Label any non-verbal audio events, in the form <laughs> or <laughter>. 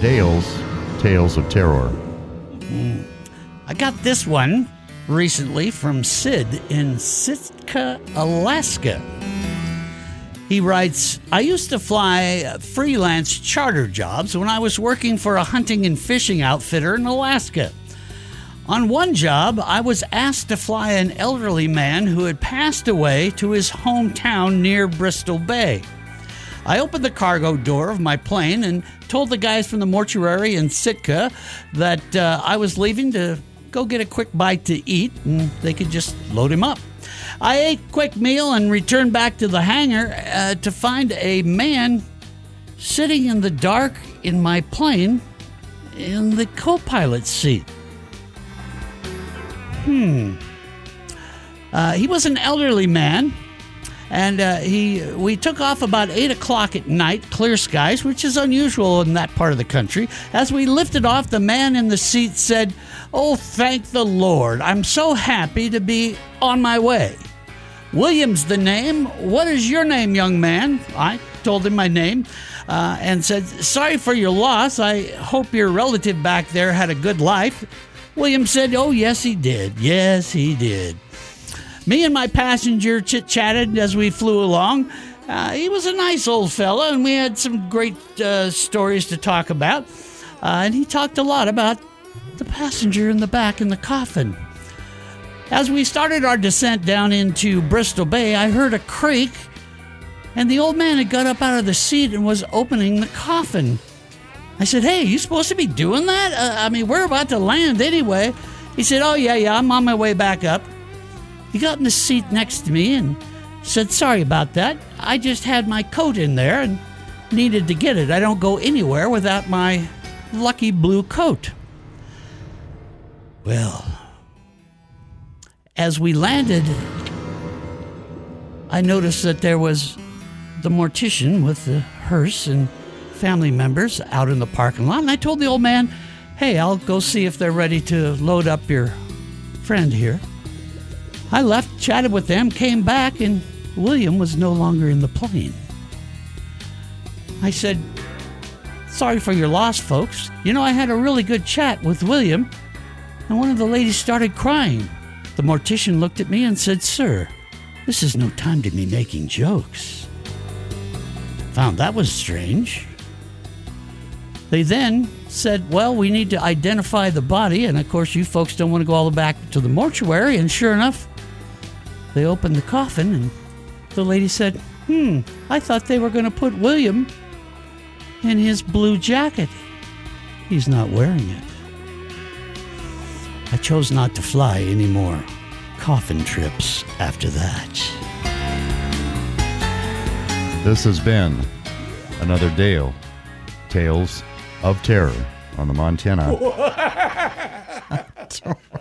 Dale's Tales of Terror. I got this one recently from Sid in Sitka, Alaska. He writes I used to fly freelance charter jobs when I was working for a hunting and fishing outfitter in Alaska. On one job, I was asked to fly an elderly man who had passed away to his hometown near Bristol Bay. I opened the cargo door of my plane and told the guys from the mortuary in Sitka that uh, I was leaving to go get a quick bite to eat and they could just load him up. I ate a quick meal and returned back to the hangar uh, to find a man sitting in the dark in my plane in the co pilot's seat. Hmm. Uh, he was an elderly man, and uh, he we took off about eight o'clock at night, clear skies, which is unusual in that part of the country. As we lifted off, the man in the seat said, "Oh, thank the Lord! I'm so happy to be on my way." William's the name. What is your name, young man? I told him my name uh, and said, Sorry for your loss. I hope your relative back there had a good life. William said, Oh, yes, he did. Yes, he did. Me and my passenger chit chatted as we flew along. Uh, he was a nice old fella, and we had some great uh, stories to talk about. Uh, and he talked a lot about the passenger in the back in the coffin. As we started our descent down into Bristol Bay, I heard a creak, and the old man had got up out of the seat and was opening the coffin. I said, Hey, you supposed to be doing that? Uh, I mean, we're about to land anyway. He said, Oh, yeah, yeah, I'm on my way back up. He got in the seat next to me and said, Sorry about that. I just had my coat in there and needed to get it. I don't go anywhere without my lucky blue coat. Well, as we landed, I noticed that there was the mortician with the hearse and family members out in the parking lot. And I told the old man, hey, I'll go see if they're ready to load up your friend here. I left, chatted with them, came back, and William was no longer in the plane. I said, Sorry for your loss, folks. You know, I had a really good chat with William, and one of the ladies started crying. The mortician looked at me and said, Sir, this is no time to be making jokes. Found that was strange. They then said, Well, we need to identify the body. And of course, you folks don't want to go all the way back to the mortuary. And sure enough, they opened the coffin and the lady said, Hmm, I thought they were going to put William in his blue jacket. He's not wearing it. I chose not to fly any more coffin trips after that. This has been another Dale Tales of Terror on the Montana. <laughs>